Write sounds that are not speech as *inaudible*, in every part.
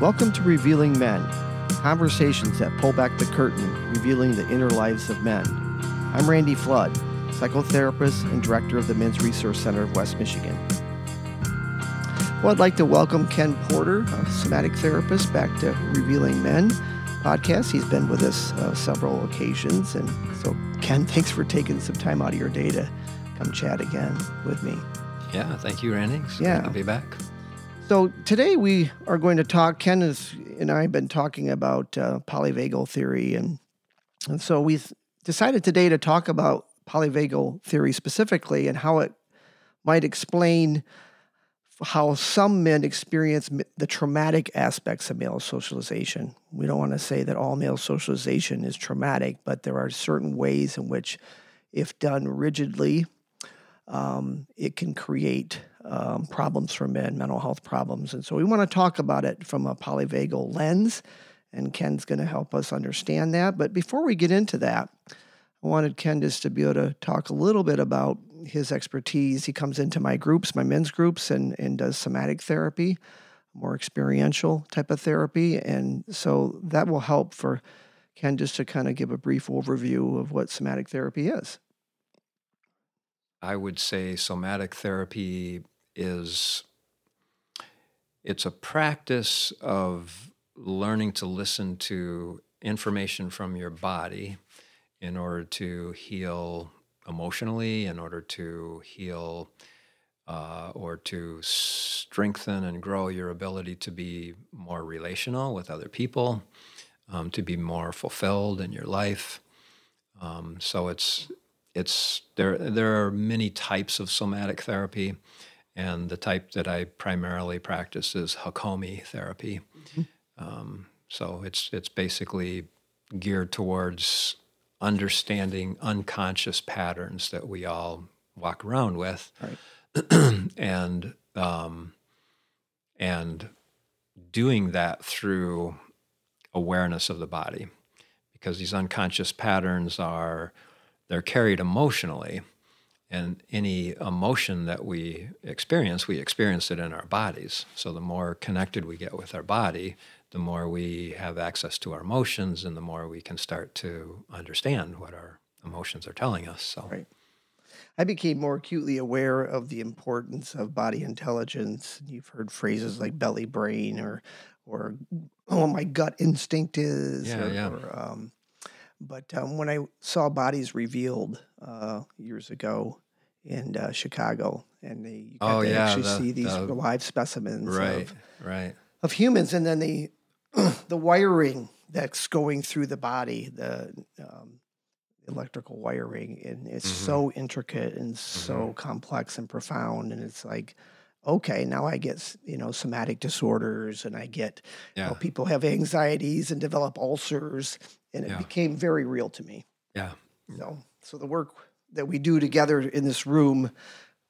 Welcome to Revealing Men, conversations that pull back the curtain, revealing the inner lives of men. I'm Randy Flood, psychotherapist and director of the Men's Resource Center of West Michigan. Well, I'd like to welcome Ken Porter, a somatic therapist, back to Revealing Men podcast. He's been with us uh, several occasions. And so, Ken, *laughs* thanks for taking some time out of your day to come chat again with me. Yeah, thank you, Randy. It's Yeah. to be back. So today we are going to talk. Ken and I have been talking about uh, polyvagal theory, and and so we've decided today to talk about polyvagal theory specifically and how it might explain how some men experience the traumatic aspects of male socialization. We don't want to say that all male socialization is traumatic, but there are certain ways in which, if done rigidly, um, it can create um, problems for men, mental health problems. And so we want to talk about it from a polyvagal lens, and Ken's going to help us understand that. But before we get into that, I wanted Ken just to be able to talk a little bit about his expertise. He comes into my groups, my men's groups, and, and does somatic therapy, more experiential type of therapy. And so that will help for Ken just to kind of give a brief overview of what somatic therapy is. I would say somatic therapy is it's a practice of learning to listen to information from your body in order to heal emotionally, in order to heal uh, or to strengthen and grow your ability to be more relational with other people, um, to be more fulfilled in your life. Um, so it's it's there. There are many types of somatic therapy, and the type that I primarily practice is Hakomi therapy. Um, so it's it's basically geared towards understanding unconscious patterns that we all walk around with, Right. *clears throat* and um, and doing that through awareness of the body, because these unconscious patterns are they're carried emotionally and any emotion that we experience we experience it in our bodies so the more connected we get with our body the more we have access to our emotions and the more we can start to understand what our emotions are telling us so Right. I became more acutely aware of the importance of body intelligence. You've heard phrases like belly brain or or oh my gut instinct is Yeah, or, yeah. or, um, but um, when I saw bodies revealed uh, years ago in uh, Chicago, and they you got Oh, to yeah, actually the- see these the- live specimens right of, right of humans, and then the *clears throat* the wiring that's going through the body, the um, electrical wiring, and it's Mhm. so intricate and so complex and profound, and it's like, okay, now I get you know somatic disorders, and I get you know, people have anxieties and develop ulcers, and it Yeah. became very real to me. yeah So, so the work that we do together in this room,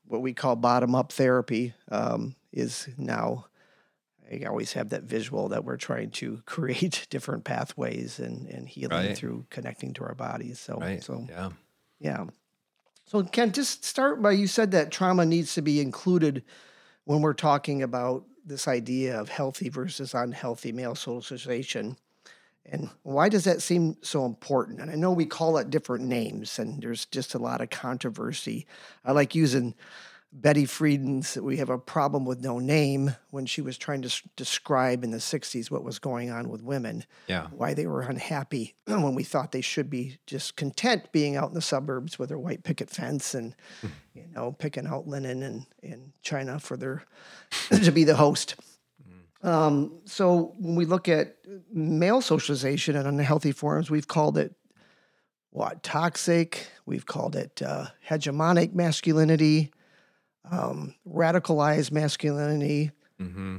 what we call bottom up therapy, um, is now. I always have that visual that we're trying to *laughs* create different pathways and, and healing Right. through connecting to our bodies. So, right so yeah yeah. So, Ken, just start by you said that trauma needs to be included when we're talking about this idea of healthy versus unhealthy male socialization. And why does that seem so important? And I know we call it different names, and there's just a lot of controversy. I like using Betty Friedan's We Have a Problem with No Name when she was trying to describe in the 60s what was going on with women yeah why they were unhappy *clears throat* when we thought they should be just content being out in the suburbs with their white picket fence and hmm. you know picking out linen and, and china for their *clears throat* to be the host um, so when we look at male socialization and unhealthy forms we've called it what toxic? We've called it uh, hegemonic masculinity um, radicalized masculinity. Hmm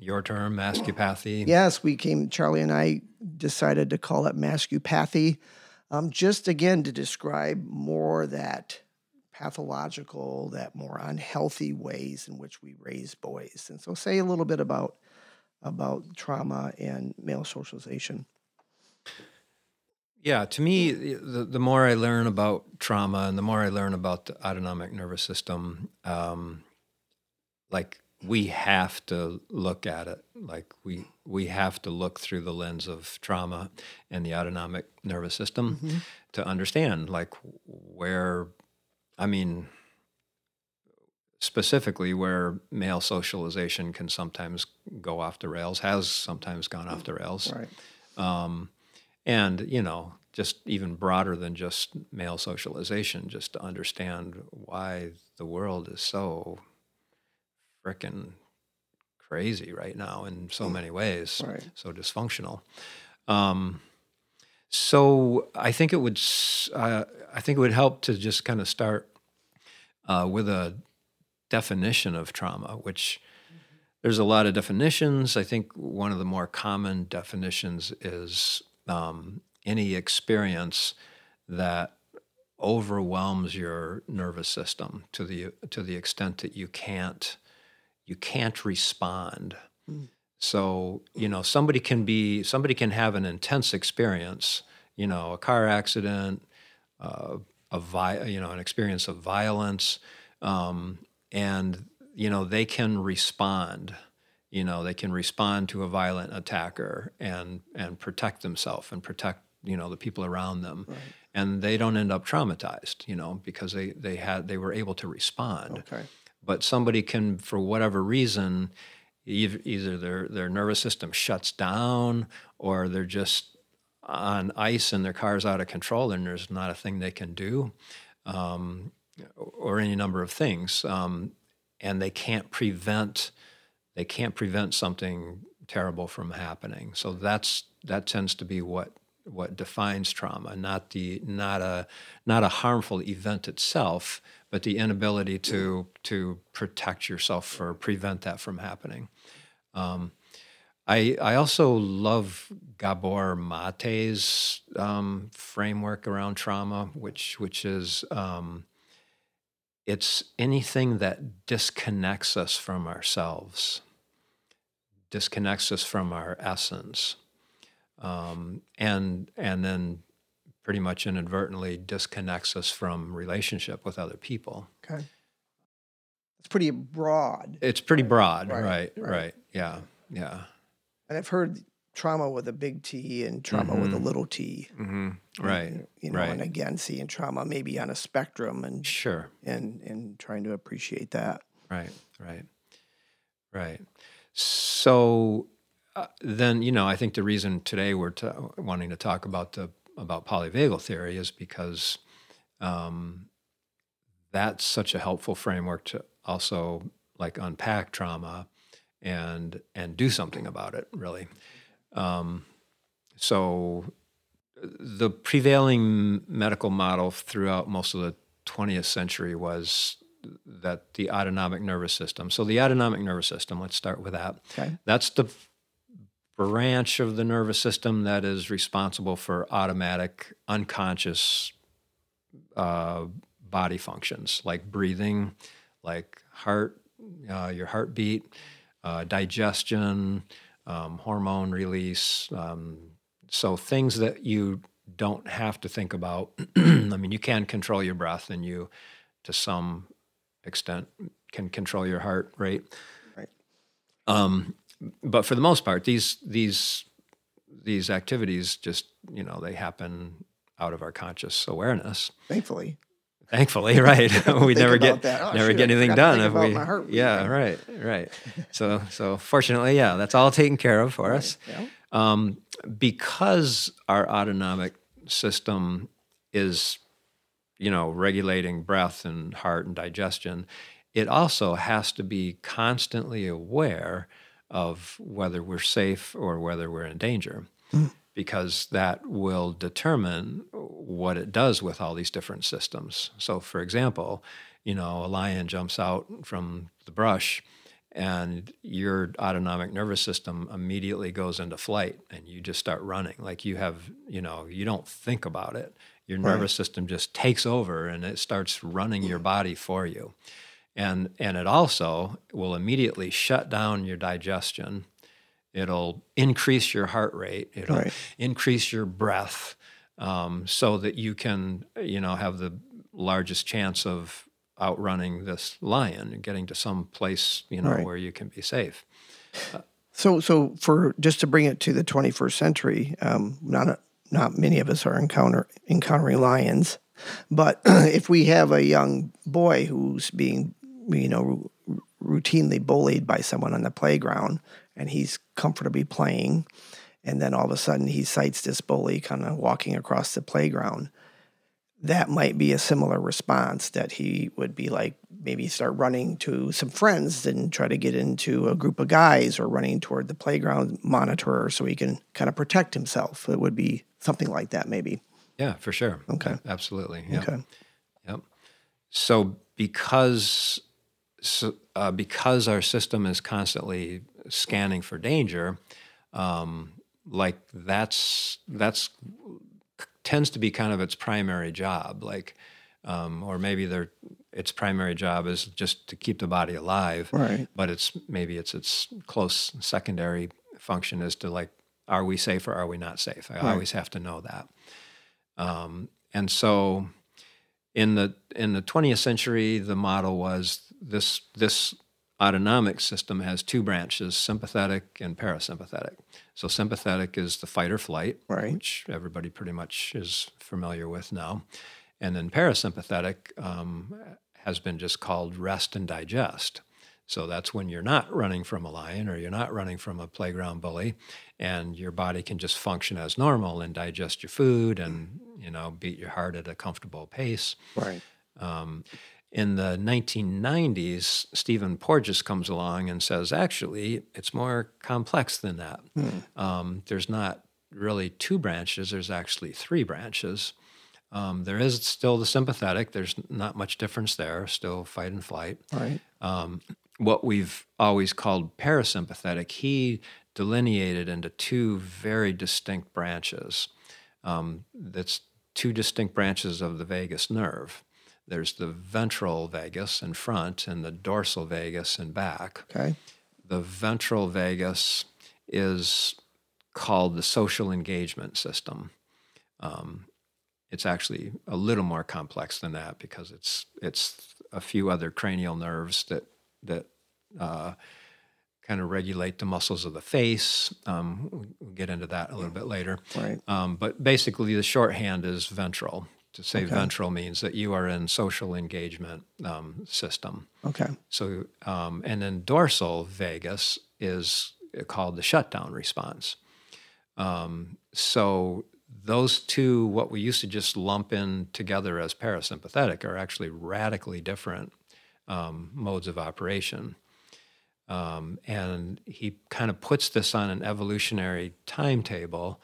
your term mascupathy Yes, we came, Charlie and I decided to call it mascupathy, um, just again to describe more that pathological, that more unhealthy ways in which we raise boys. And so, say a little bit about about trauma and male socialization. Yeah, to me, the, the more I learn about trauma and the more I learn about the autonomic nervous system, um, like we have to look at it like we we have to look through the lens of trauma and the autonomic nervous system Mm-hmm. to understand like where i mean specifically where male socialization can sometimes go off the rails has sometimes gone off the rails Right. um, and you know just even broader than just male socialization just to understand why the world is so freaking crazy right now in so many ways Right. so dysfunctional um, so i think it would uh, i think it would help to just kind of start uh, with a definition of trauma which there's a lot of definitions. I think one of the more common definitions is um, any experience that overwhelms your nervous system to the to the extent that you can't you can't respond. Mm. So you know somebody can be somebody can have an intense experience, you know, a car accident, uh, a vi- you know an experience of violence, um, and you know they can respond you know they can respond to a violent attacker and and protect themselves and protect you know the people around them Right. and they don't end up traumatized you know because they they had they were able to respond Okay. but somebody can for whatever reason either their their nervous system shuts down or they're just on ice and their car's out of control and there's not a thing they can do um, or any number of things um, and they can't prevent they can't prevent something terrible from happening. So that's that tends to be what what defines trauma not the not a not a harmful event itself but the inability to to protect yourself or prevent that from happening. Um, I, I also love Gabor Mate's um, framework around trauma, which which is um, it's anything that disconnects us from ourselves, disconnects us from our essence, um, and and then pretty much inadvertently disconnects us from relationship with other people. Okay. It's pretty broad. It's pretty broad, Right, right? right. Right. Yeah. Yeah. And I've heard trauma with a big T and trauma with a Mhm. little t. hmm Right. You know, right. and again, seeing trauma maybe on a spectrum and Sure. and and trying to appreciate that. Right, right, right. So uh, then, you know, I think the reason today we're t- wanting to talk about the about polyvagal theory is because um, that's such a helpful framework to also like unpack trauma and and do something about it. Really. Um, so the prevailing medical model throughout most of the 20th century was that the autonomic nervous system. So the autonomic nervous system, let's start with that. Okay. That's the branch of the nervous system that is responsible for automatic, unconscious uh, body functions like breathing, like heart, uh, your heartbeat, uh, digestion, um, hormone release. Um, so things that you don't have to think about. *clears throat* I mean, you can control your breath, and you, to some extent, can control your heart rate. Right. Um, but for the most part, these these these activities just you know they happen out of our conscious awareness. Thankfully. Thankfully, *laughs* right? *laughs* we never get. Oh, never shoot, get anything done if we. Yeah, right, right. So so fortunately, yeah, that's all taken care of for us. Yeah. Um, because our autonomic system is, you know, regulating breath and heart and digestion, it also has to be constantly aware of whether we're safe or whether we're in danger, because that will determine what it does with all these different systems. So, for example, you know, a lion jumps out from the brush and your autonomic nervous system immediately goes into flight and you just start running like you have you know you don't think about it your Right. nervous system just takes over and it starts running your body for you and and it also will immediately shut down your digestion it'll increase your heart rate it'll Right. increase your breath um, so that you can you know have the largest chance of outrunning this lion and getting to some place you know Right. where you can be safe. So, so for just to bring it to the 21st century, um, not a, not many of us are encounter encountering lions, but *clears throat* if we have a young boy who's being, you know, routinely bullied by someone on the playground, and he's comfortably playing, and then all of a sudden he sights this bully kind of walking across the playground, that might be a similar response that he would be like maybe start running to some friends and try to get into a group of guys or running toward the playground monitor so he can kind of protect himself. It would be something like that, maybe. Yeah, for sure. Okay. Absolutely. Yeah. Okay. Yep. So because so, uh, because our system is constantly scanning for danger, um, like that's that's tends to be kind of its primary job. Like, um, or maybe their its primary job is just to keep the body alive. Right. But it's maybe it's its close secondary function is to like, are we safe or are we not safe? I Right. always have to know that. Um, and so in the in the 20th century the model was this this autonomic system has two branches sympathetic and parasympathetic so sympathetic is the fight or flight Right. which everybody pretty much is familiar with now and then parasympathetic um, has been just called rest and digest so that's when you're not running from a lion or you're not running from a playground bully and your body can just function as normal and digest your food and you know beat your heart at a comfortable pace Right. um, in the 1990s, Stephen Porges comes along and says, actually, it's more complex than that. Um, there's not really two branches, there's actually three branches. Um, there is still the sympathetic, there's not much difference there, still fight and flight. Right. Um, what we've always called parasympathetic, he delineated into two very distinct branches. Um, that's two distinct branches of the vagus nerve. There's the ventral vagus in front and the dorsal vagus in back. Okay. The ventral vagus is called the social engagement system. Um, it's actually a little more complex than that because it's it's a few other cranial nerves that that uh, kind of regulate the muscles of the face. Um, we- we'll get into that a little bit later. Right. Um, but basically, the shorthand is ventral. To say Okay. ventral means that you are in social engagement um, system. Okay. So, um, and then dorsal vagus is called the shutdown response. Um, so, those two, what we used to just lump in together as parasympathetic, are actually radically different um, modes of operation. Um, and he kind of puts this on an evolutionary timetable.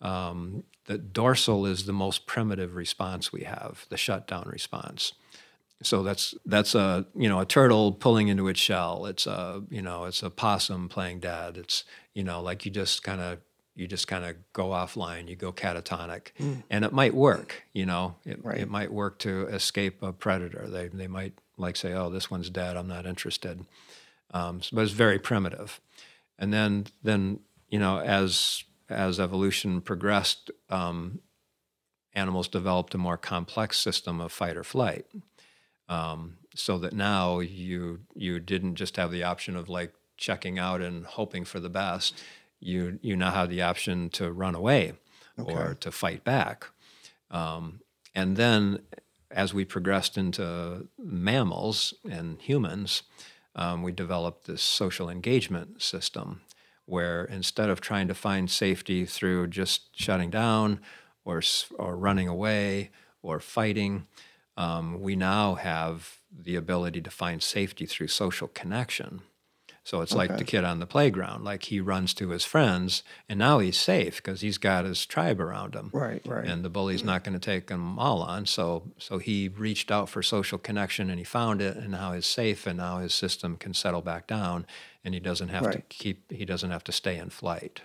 Um, the dorsal is the most primitive response we have, the shutdown response. So that's that's a you know a turtle pulling into its shell. It's a you know it's a possum playing dead. It's you know like you just kind of you just kind of go offline. You go catatonic, and it might work. You know it, Right. it might work to escape a predator. They they might like say oh this one's dead. I'm not interested. Um, but it's very primitive. And then then you know as as evolution progressed, um, animals developed a more complex system of fight or flight um, so that now you you didn't just have the option of like checking out and hoping for the best. You you now have the option to run away or to fight back. Um, and then as we progressed into mammals and humans, um, we developed this social engagement system where instead of trying to find safety through just shutting down or, or running away or fighting, um, we now have the ability to find safety through social connection. So it's like the kid on the playground, like he runs to his friends, and now he's safe because he's got his tribe around him Right. Right. and the bully's not going to take them all on. So so he reached out for social connection and he found it, and now he's safe, and now his system can settle back down, and he doesn't have to keep he doesn't have to stay in flight.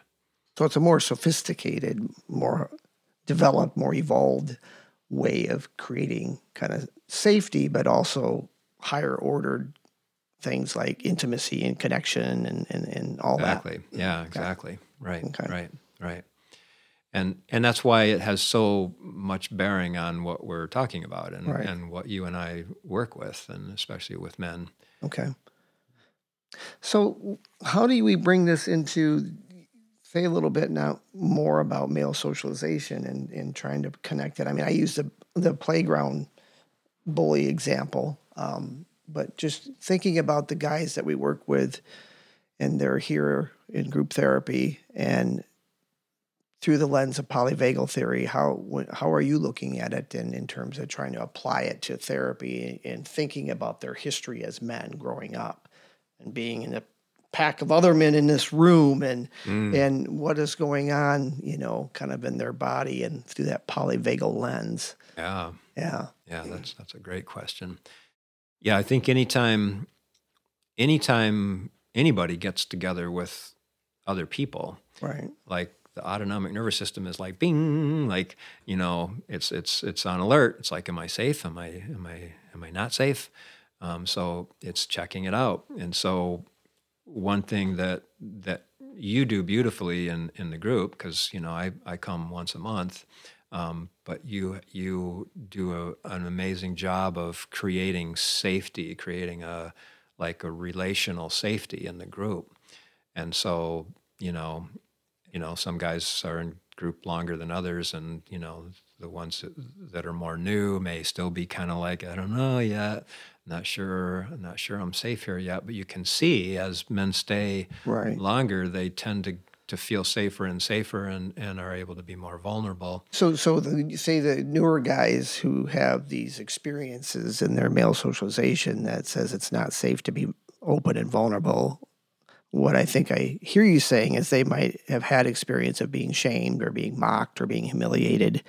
So it's a more sophisticated, more developed, more evolved way of creating kind of safety, but also higher ordered things like intimacy and connection and, and, and all that. Exactly. Yeah. Exactly. Right. Okay. Right. Right. And and that's why it has so much bearing on what we're talking about and, Right. and what you and I work with, and especially with men. Okay. So, how do we bring this into, say a little bit now more about male socialization and, and trying to connect it? I mean, I used the, the playground bully example, um, but just thinking about the guys that we work with and they're here in group therapy and through the lens of polyvagal theory, how how are you looking at it in, in terms of trying to apply it to therapy and thinking about their history as men growing up and being in a pack of other men in this room and mm. and what is going on, you know, kind of in their body and through that polyvagal lens. Yeah. Yeah. Yeah, that's that's a great question. Yeah, I think anytime anytime anybody gets together with other people, Right. like the autonomic nervous system is like bing, like, you know, it's it's it's on alert. It's like, am I safe? Am I am I am I not safe? Um, so it's checking it out. And so one thing that that you do beautifully in in the group, because you know I I come once a month, um, but you you do a, an amazing job of creating safety, creating a like a relational safety in the group, and so you know you know some guys are in group longer than others, and you know the ones that, that are more new may still be kind of like I don't know yet, not sure, I'm not sure I'm safe here yet, but you can see as men stay Right. longer, they tend to to feel safer and safer and, and are able to be more vulnerable. So, so the, say the newer guys who have these experiences in their male socialization that says it's not safe to be open and vulnerable. What I think I hear you saying is they might have had experience of being shamed or being mocked or being humiliated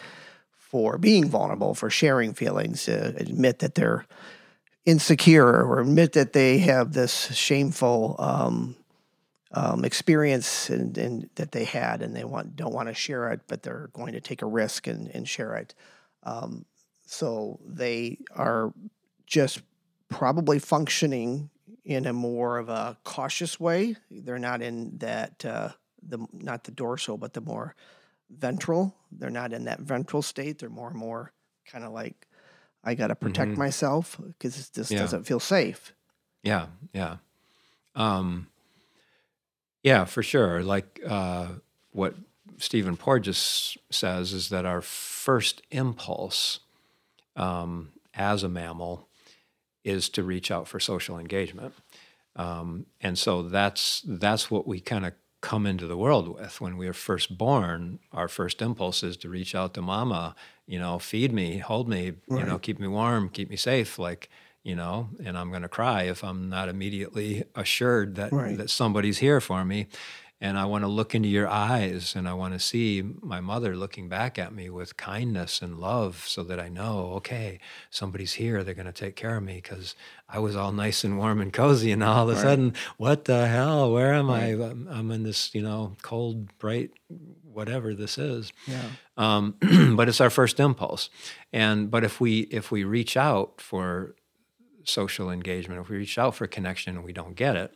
for being vulnerable, for sharing feelings, uh, admit that they're insecure or admit that they have this shameful um, um, experience and, and that they had and they want don't want to share it, but they're going to take a risk and, and share it. Um, so they are just probably functioning in a more of a cautious way. They're not in that uh, the not the dorsal, but the more ventral. They're not in that ventral state. They're more and more kind of like I got to protect Mhm. myself because this Yeah. doesn't feel safe. Yeah, yeah. Um, yeah, for sure. Like uh, what Stephen Porges says is that our first impulse um, as a mammal is to reach out for social engagement. Um, and so that's that's what we kind of come into the world with when we are first born. Our first impulse is to reach out to mama, you know, feed me, hold me, you know, keep me warm, keep me safe, like you know. And I'm going to cry if I'm not immediately assured that Right. that somebody's here for me. And I want to look into your eyes and I want to see my mother looking back at me with kindness and love so that I know, okay, somebody's here. They're going to take care of me because I was all nice and warm and cozy. And all of a Right. sudden, what the hell? Where am Right. I? I'm, I'm in this, you know, cold, bright, whatever this is. Yeah. Um, *clears throat* but it's our first impulse. And but if we if we reach out for social engagement, if we reach out for connection and we don't get it,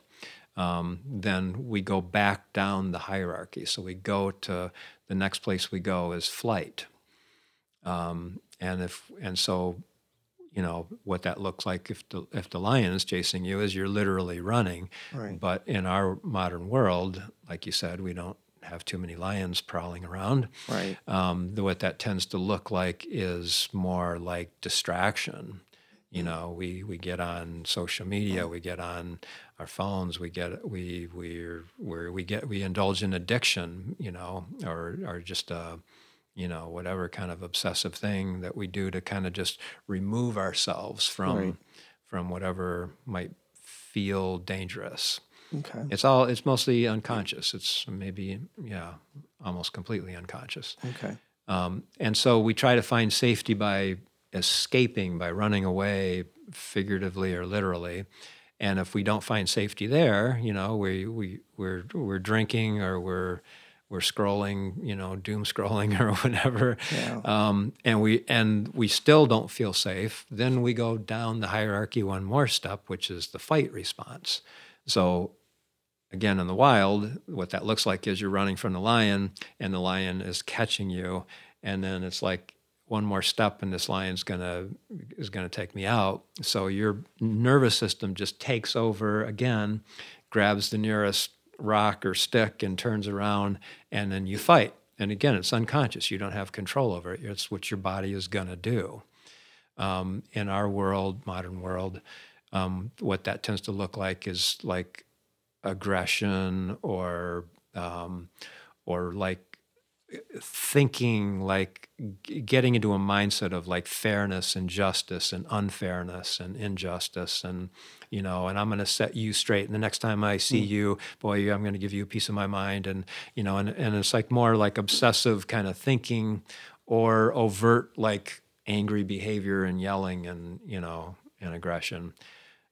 um, then we go back down the hierarchy. So we go to the next place we go is flight. Um, and if and so, you know what that looks like if the if the lion is chasing you is you're literally running. Right. But in our modern world, like you said, we don't have too many lions prowling around. Right. Um, the, what that tends to look like is more like distraction. You know, we, we get on social media, we get on our phones, we get we we're, we're we get we indulge in addiction, you know, or or just a you know whatever kind of obsessive thing that we do to kind of just remove ourselves from Right. from whatever might feel dangerous. Okay. It's all it's mostly unconscious. It's maybe yeah, almost completely unconscious. Okay. Um, and so we try to find safety by escaping, by running away, figuratively or literally. And if we don't find safety there, you know, we we we're we're drinking or we're we're scrolling, you know, doom scrolling *laughs* or whatever, Yeah. um, and we and we still don't feel safe. Then we go down the hierarchy one more step, which is the fight response. So again in the wild what that looks like is you're running from the lion and the lion is catching you and then it's like one more step and this lion's gonna is gonna take me out. So your nervous system just takes over again, grabs the nearest rock or stick and turns around, and then you fight. And again, it's unconscious. You don't have control over it. It's what your body is gonna do. Um, in our world, modern world, um, what that tends to look like is like aggression or um, or like thinking like getting into a mindset of like fairness and justice and unfairness and injustice and you know and i'm going to set you straight and the next time i see mm. you boy i'm going to give you a piece of my mind and you know and, and it's like more like obsessive kind of thinking or overt like angry behavior and yelling and you know and aggression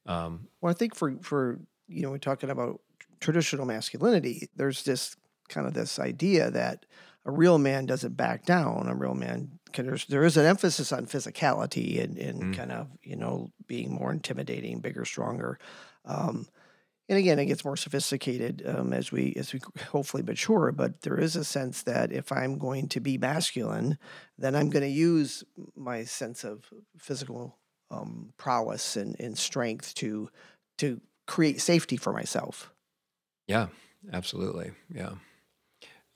um, well i think for for you know we're talking about traditional masculinity there's this kind of this idea that a real man doesn't back down. A real man, there's, there is an emphasis on physicality and, and mm. kind of, you know, being more intimidating, bigger, stronger. Um, and again, it gets more sophisticated um, as we as we *laughs* hopefully mature. But there is a sense that if I'm going to be masculine, then I'm going to use my sense of physical um, prowess and, and strength to to create safety for myself. Yeah, absolutely. Yeah.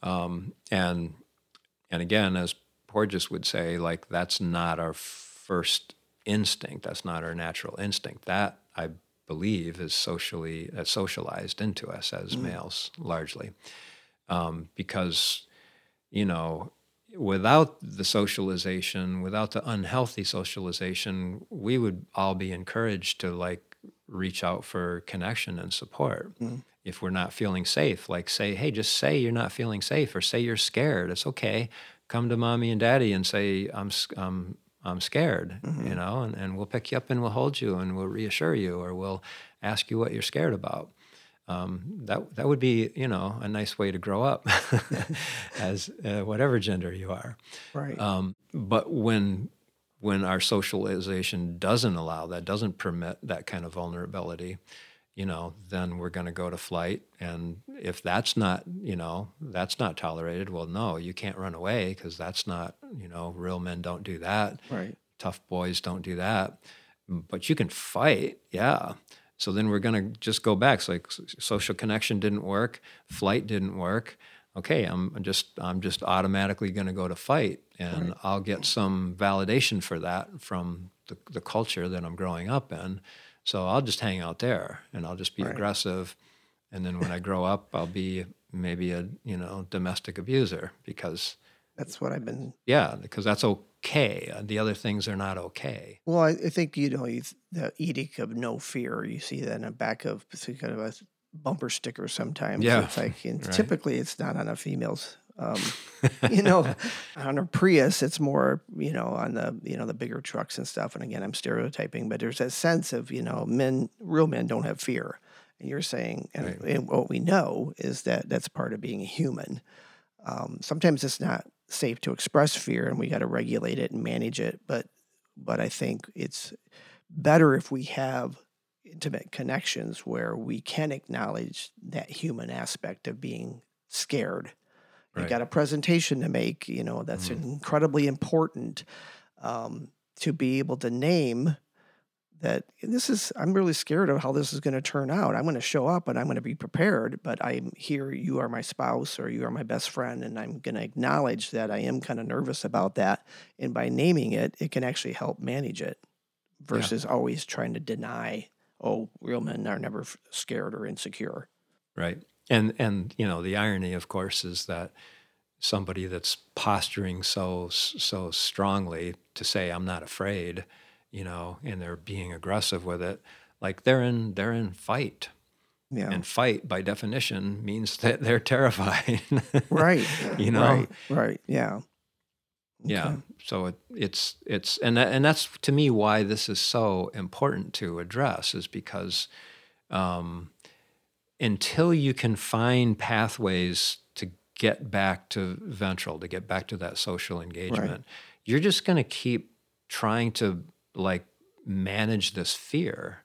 Um, and and again, as Porges would say, like that's not our first instinct. That's not our natural instinct. That I believe is socially uh, socialized into us as mm. males largely, um, because you know without the socialization, without the unhealthy socialization, we would all be encouraged to like reach out for connection and support. Mm if we're not feeling safe, like say, hey, just say you're not feeling safe or say you're scared. It's okay. Come to mommy and daddy and say, I'm, I'm, I'm scared, mm-hmm. you know, and, and we'll pick you up and we'll hold you and we'll reassure you or we'll ask you what you're scared about. Um, that that would be you know a nice way to grow up *laughs* *laughs* as uh, whatever gender you are right um, but when when our socialization doesn't allow that doesn't permit that kind of vulnerability you know, then we're going to go to flight. And if that's not, you know, that's not tolerated, well, no, you can't run away because that's not, you know, real men don't do that. Right. Tough boys don't do that. But you can fight, yeah. So then we're going to just go back. So like social connection didn't work, flight didn't work. Okay, I'm just I'm just automatically going to go to fight, and right. I'll get some validation for that from the, the culture that I'm growing up in so I'll just hang out there and I'll just be right. aggressive. And then when I grow up, I'll be maybe a you know domestic abuser because that's what I've been. Yeah, because that's okay. The other things are not okay. Well, I, I think you know the edict of no fear. You see that in the back of kind of a bumper sticker sometimes. Yeah, it's like right. typically it's not on a female's um, *laughs* you know, on a Prius, it's more, you know, on the, you know, the bigger trucks and stuff. And again, I'm stereotyping, but there's a sense of, you know, men, real men don't have fear. And you're saying, and, right. and what we know is that that's part of being a human. Um, sometimes it's not safe to express fear and we got to regulate it and manage it. But, but I think it's better if we have intimate connections where we can acknowledge that human aspect of being scared Right. You got a presentation to make. You know that's mm. incredibly important um, to be able to name that this is i'm really scared of how this is going to turn out i'm going to show up and i'm going to be prepared but i'm here you are my spouse or you are my best friend and i'm going to acknowledge that i am kind of nervous about that and by naming it it can actually help manage it versus yeah. always trying to deny oh real men are never scared or insecure right and and you know the irony, of course, is that somebody that's posturing so so strongly to say I'm not afraid, you know, and they're being aggressive with it, like they're in they're in fight. Yeah. And fight by definition means *laughs* that they're terrified. right. you know. Right. Right. Yeah. Okay. Yeah. So it, it's it's and that, and that's to me why this is so important to address is because um, until you can find pathways to get back to ventral, to get back to that social engagement, right. you're just going to keep trying to like manage this fear.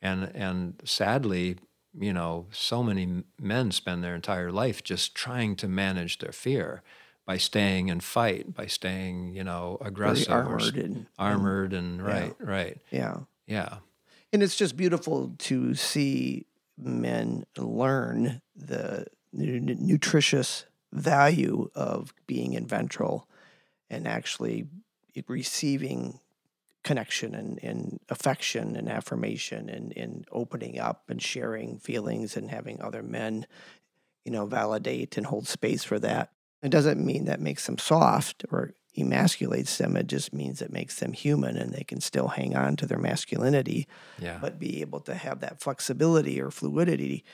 And and sadly, you know, so many men spend their entire life just trying to manage their fear. By staying in fight, by staying, you know, Very aggressive or s- armored and armored and Yeah. right, right. yeah. Yeah. And it's just beautiful to see men learn the nu- nutritious value of being in ventral and actually receiving connection and, and affection and affirmation and, and opening up and sharing feelings and having other men, you know, validate and hold space for that. It doesn't mean that makes them soft or emasculates them. It just means it makes them human and they can still hang on to their masculinity Yeah. but be able to have that flexibility or fluidity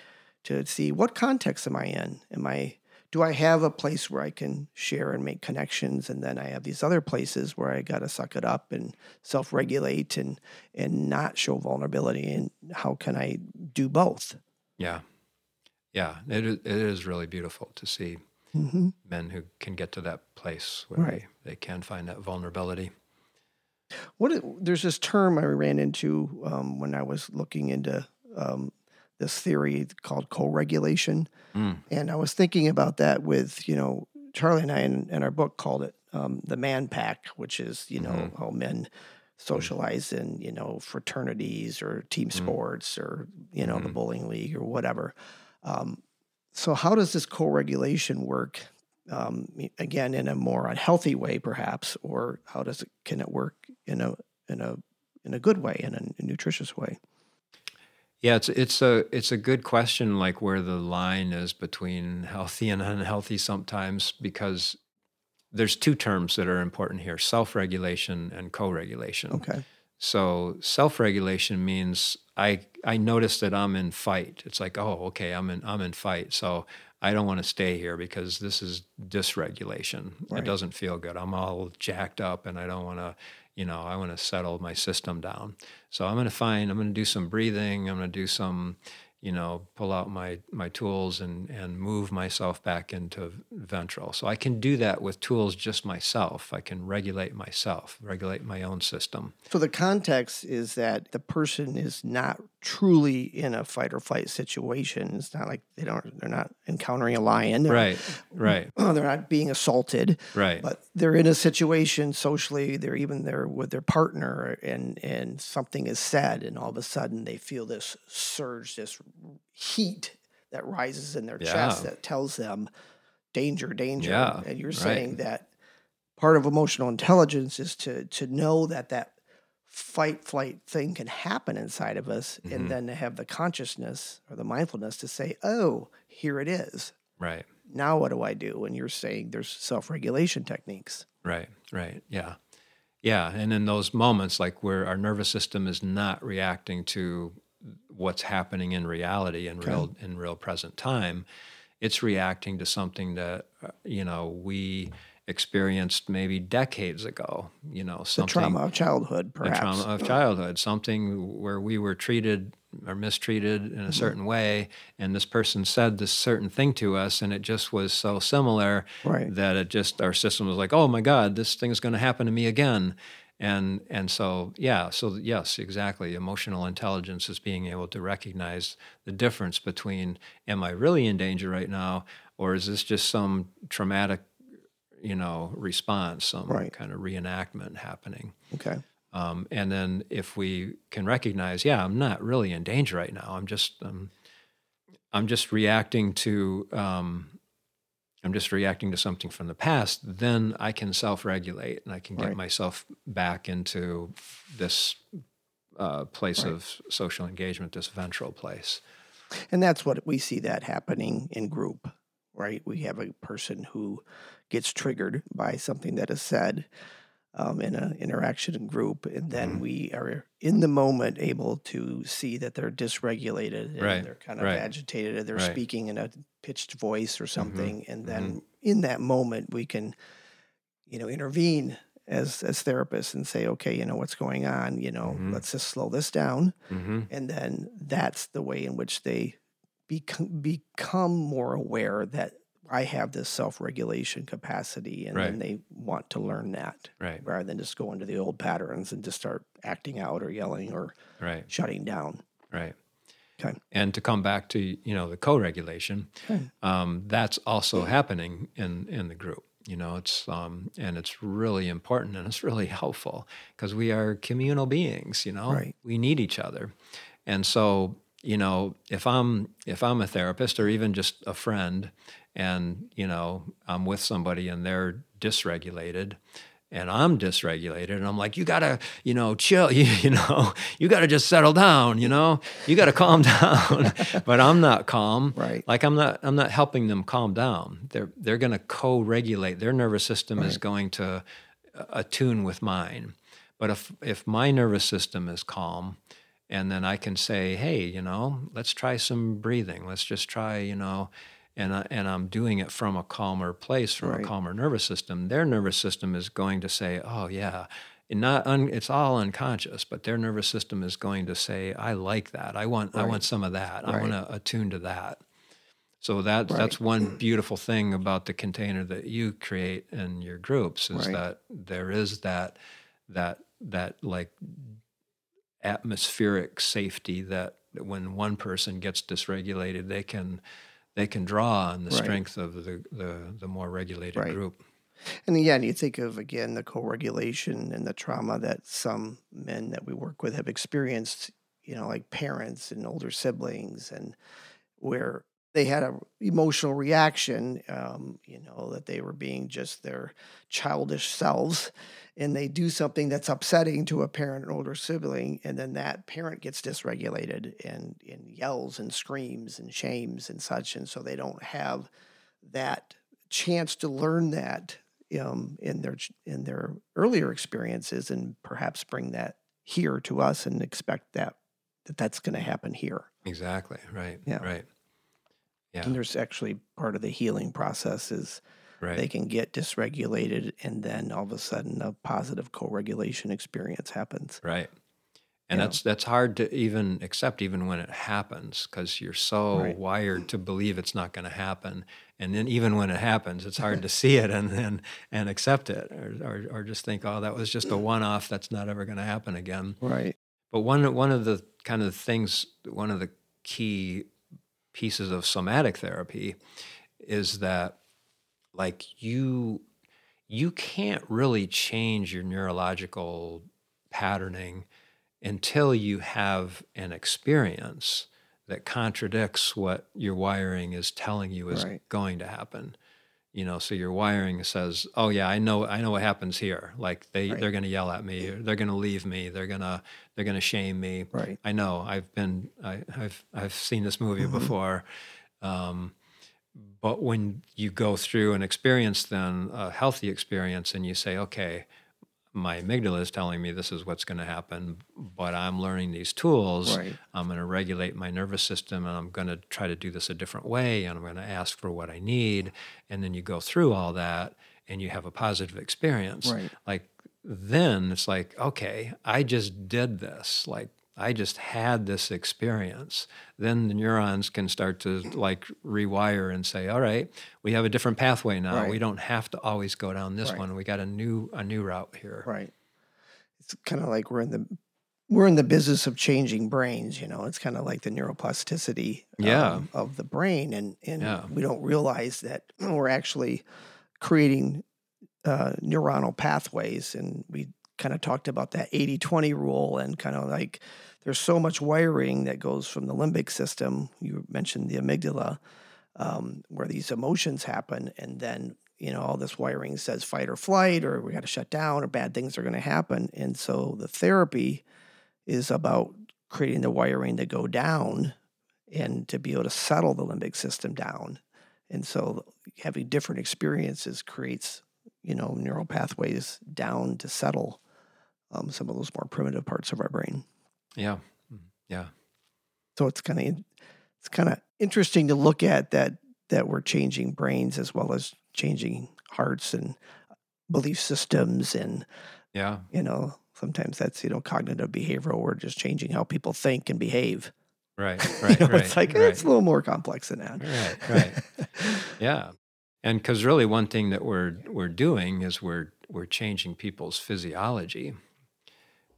to see what context am I in? Am I do I have a place where I can share and make connections and then I have these other places where I got to suck it up and self-regulate and and not show vulnerability and how can I do both? yeah. Yeah. It is, it is really beautiful to see Mm-hmm. men who can get to that place where Right. they, they can find that vulnerability. What there's this term I ran into um, when I was looking into um, this theory called co-regulation, Mm. and I was thinking about that with you know Charlie and I in, in our book called it um, the Man Pack, which is you know Mhm. how men socialize in you know fraternities or team Mhm. sports or you know the Mhm. bowling league or whatever. Um, so how does this co-regulation work? Um, again, in a more unhealthy way, perhaps, or how does it can it work in a in a in a good way, in a, a nutritious way? Yeah, it's it's a it's a good question, like where the line is between healthy and unhealthy sometimes, because there's two terms that are important here: self-regulation and co-regulation. Okay, So self-regulation means I I notice that I'm in fight. It's like, oh, okay, I'm in I'm in fight. So I don't want to stay here because this is dysregulation. Right. It doesn't feel good. I'm all jacked up and I don't want to, you know, I want to settle my system down. So I'm going to find I'm going to do some breathing, I'm going to do some you know, pull out my my tools and and move myself back into ventral. So I can do that with tools just myself. I can regulate myself, regulate my own system. so the context is that the person is not truly in a fight or flight situation. It's not like they don't they're not encountering a lion, They're- Right, right, *clears throat* they're not being assaulted, right. but they're in a situation socially they're even there with their partner and and something is said and all of a sudden they feel this surge this heat that rises in their chest that tells them danger danger Yeah, and you're right. saying that part of emotional intelligence is to to know that that fight flight thing can happen inside of us Mhm. and then to have the consciousness or the mindfulness to say oh here it is Right, now what do I do? And you're saying there's self-regulation techniques. right, right. Yeah. Yeah. And in those moments, like where our nervous system is not reacting to what's happening in reality in Okay. real in real present time, it's reacting to something that uh, you know we experienced maybe decades ago. You know, something the trauma of childhood, perhaps the trauma of childhood, something where we were treated or mistreated in a mm-hmm. certain way, and this person said this certain thing to us, and it just was so similar Right. that it just our system was like, oh my God, this thing's going to happen to me again, and and so yeah, so yes, exactly. Emotional intelligence is being able to recognize the difference between am I really in danger right now, or is this just some traumatic, you know, response, some Right. kind of reenactment happening. Okay. Um, and then if we can recognize, yeah, I'm not really in danger right now. I'm just, um, I'm just reacting to, um, I'm just reacting to something from the past. Then I can self-regulate and I can get Right. myself back into this uh, place Right. of social engagement, this ventral place. And that's what we see that happening in group, right? We have a person who gets triggered by something that is said um, in an interaction group, and then Mhm. we are in the moment able to see that they're dysregulated and Right, they're kind of right, agitated, or they're right. speaking in a pitched voice or something, and then mhm. in that moment we can, you know, intervene as as therapists and say, okay, you know what's going on, you know, Mhm. let's just slow this down hmm and then that's the way in which they become become more aware that I have this self-regulation capacity and then they want to learn that Right, rather than just go into the old patterns and just start acting out or yelling or right, shutting down. right. Okay. And to come back to you know the co-regulation, Okay. um, that's also happening in in the group. You know, it's um, and it's really important and it's really *laughs* helpful because we are communal beings. You know, Right. we need each other, and so you know, if I'm if I'm a therapist or even just a friend, and you know, I'm with somebody and they're dysregulated, and I'm dysregulated, and I'm like, you gotta, you know, chill, you, *laughs* you know, you gotta just settle down, you know, you gotta calm *laughs* down. but I'm not calm. Right. Like I'm not, I'm not helping them calm down. They're they're gonna co-regulate. Their nervous system is going to attune with mine. But if if my nervous system is calm, and then I can say, hey, you know, let's try some breathing. Let's just try, you know, and I, and I'm doing it from a calmer place, from Right. a calmer nervous system. Their nervous system is going to say, oh yeah, and not un, it's all unconscious, but their nervous system is going to say, I like that. I want I want some of that. I want to attune to that. So that Right. that's one beautiful thing about the container that you create in your groups is Right. that there is that that that like atmospheric safety that when one person gets dysregulated, they can they can draw on the Right. strength of the the, the more regulated Right. group. And again, you think of again the co-regulation and the trauma that some men that we work with have experienced, you know, like parents and older siblings, and where they had an emotional reaction, um, you know, that they were being just their childish selves, and they do something that's upsetting to a parent or older sibling, and then that parent gets dysregulated and and yells and screams and shames and such, and so they don't have that chance to learn that um, in their in their earlier experiences and perhaps bring that here to us and expect that that that's going to happen here. Exactly. Right. Yeah. Right. Yeah. And there's actually part of the healing process is Right. they can get dysregulated and then all of a sudden a positive co-regulation experience happens. Right. And Yeah. that's that's hard to even accept even when it happens because you're so Right. wired to believe it's not going to happen. And then even when it happens, it's hard to see it and and, and accept it or, or or just think, oh, that was just a one off. That's not ever going to happen again. Right. But one one of the kind of things, one of the key pieces of somatic therapy is that like you you can't really change your neurological patterning until you have an experience that contradicts what your wiring is telling you is Right. going to happen you know so your wiring says oh yeah i know i know what happens here like they Right. they're going to yell at me they're going to leave me they're going to they're going to shame me Right. i know i've been I, i've i've seen this movie Mhm. before um, but when you go through an experience then a healthy experience and you say okay my amygdala is telling me this is what's going to happen but i'm learning these tools Right. I'm going to regulate my nervous system and I'm going to try to do this a different way and I'm going to ask for what I need. And then you go through all that and you have a positive experience. Right. Like, then it's like, okay, I just did this. Like, I just had this experience. Then the neurons can start to like rewire and say, all right, we have a different pathway now. We don't have to always go down this Right. one. We got a new a new route here. Right. It's kind of like we're in the we're in the business of changing brains. You know, it's kind of like the neuroplasticity Yeah. um, of the brain, and and Yeah. we don't realize that *clears throat* we're actually creating uh, neuronal pathways. And we kind of talked about that 80-20 rule, and kind of like there's so much wiring that goes from the limbic system. You mentioned the amygdala, um, where these emotions happen, and then you know all this wiring says fight or flight, or we got to shut down, or bad things are going to happen. And so the therapy is about creating the wiring to go down and to be able to settle the limbic system down. And so having different experiences creates, you know, neural pathways down to settle um, some of those more primitive parts of our brain. Yeah. Mm, Yeah. So it's kind of it's kind of interesting to look at that that we're changing brains as well as changing hearts and belief systems and Yeah. you know sometimes that's you know cognitive behavioral we're just changing how people think and behave Right. *laughs* You Right. know, right. it's like eh, right. it's a little more complex than that Right, right. *laughs* Yeah, and because really one thing that we're we're doing is we're we're changing people's physiology.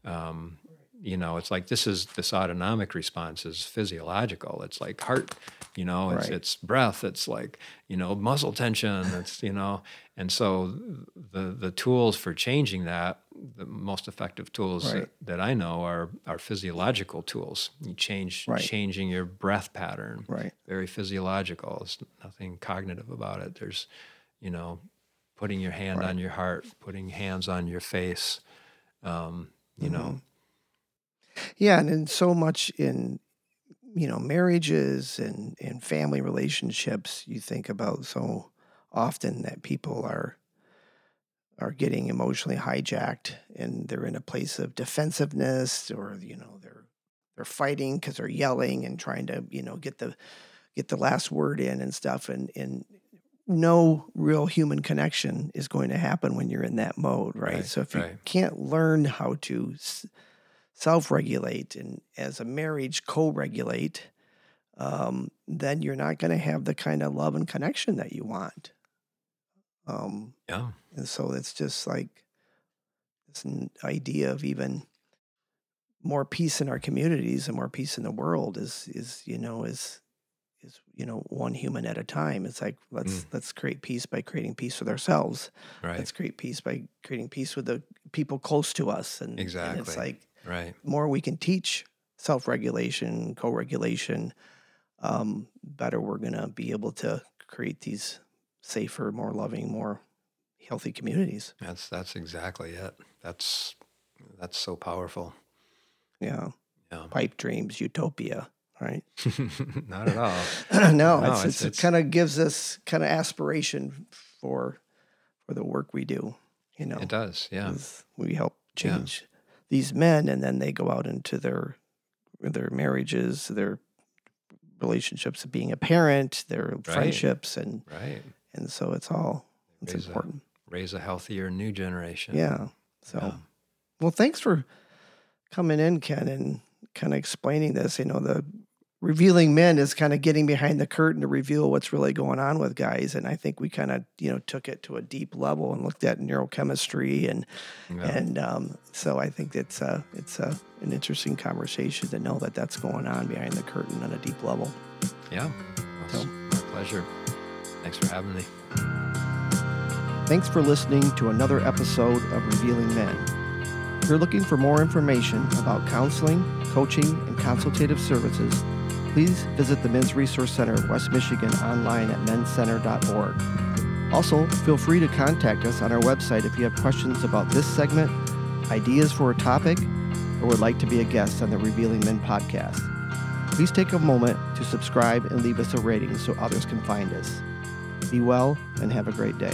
Um, you know, it's like this is this autonomic response is physiological. It's like heart, you know, it's Right. it's breath, it's like, you know, muscle tension, it's, you know, and so the the tools for changing that, the most effective tools Right. that, that I know are are physiological tools. You change Right. changing your breath pattern. Right. Very physiological. It's nothing cognitive about it. There's, you know, putting your hand on your heart, putting hands on your face. Um, you know, Yeah, and in so much in you know marriages and and family relationships, you think about so often that people are are getting emotionally hijacked and they're in a place of defensiveness or you know they're they're fighting because they're yelling and trying to you know get the get the last word in and stuff and and no real human connection is going to happen when you're in that mode right, Right, so if you right. can't learn how to s- self-regulate and as a marriage co-regulate um, then you're not going to have the kind of love and connection that you want um, yeah, and so it's just like this idea of even more peace in our communities and more peace in the world is is you know is is you know one human at a time. It's like let's let's create peace by creating peace with ourselves. right, Let's create peace by creating peace with the people close to us. And, and Exactly. it's like right. more we can teach self regulation, co regulation, um, better we're going to be able to create these safer, more loving, more healthy communities. That's that's exactly it. That's that's so powerful. Yeah. Yeah, Pipe dreams, utopia, right? *laughs* not at all. *clears throat* no, No, it's, it's- it's, it kind of gives us kind of aspiration for for the work we do. You know, It does. Yeah, we help change these men, and then they go out into their their marriages, their relationships of being a parent, their Right. friendships, and right. and so it's all it's Raise a- important. Raise a healthier new generation. Yeah. So, Yeah. well, thanks for coming in, Ken, and kind of explaining this. You know, the revealing men is kind of getting behind the curtain to reveal what's really going on with guys. And I think we kind of, you know, took it to a deep level and looked at neurochemistry. And, Yeah. and um, so I think it's, a, it's a, an interesting conversation to know that that's going on behind the curtain on a deep level. Yeah. Well, it's my pleasure. Thanks for having me. Thanks for listening to another episode of Revealing Men. If you're looking for more information about counseling, coaching, and consultative services, please visit the Men's Resource Center of West Michigan online at menscenter.org. Also, feel free to contact us on our website if you have questions about this segment, ideas for a topic, or would like to be a guest on the Revealing Men podcast. Please take a moment to subscribe and leave us a rating so others can find us. Be well and have a great day.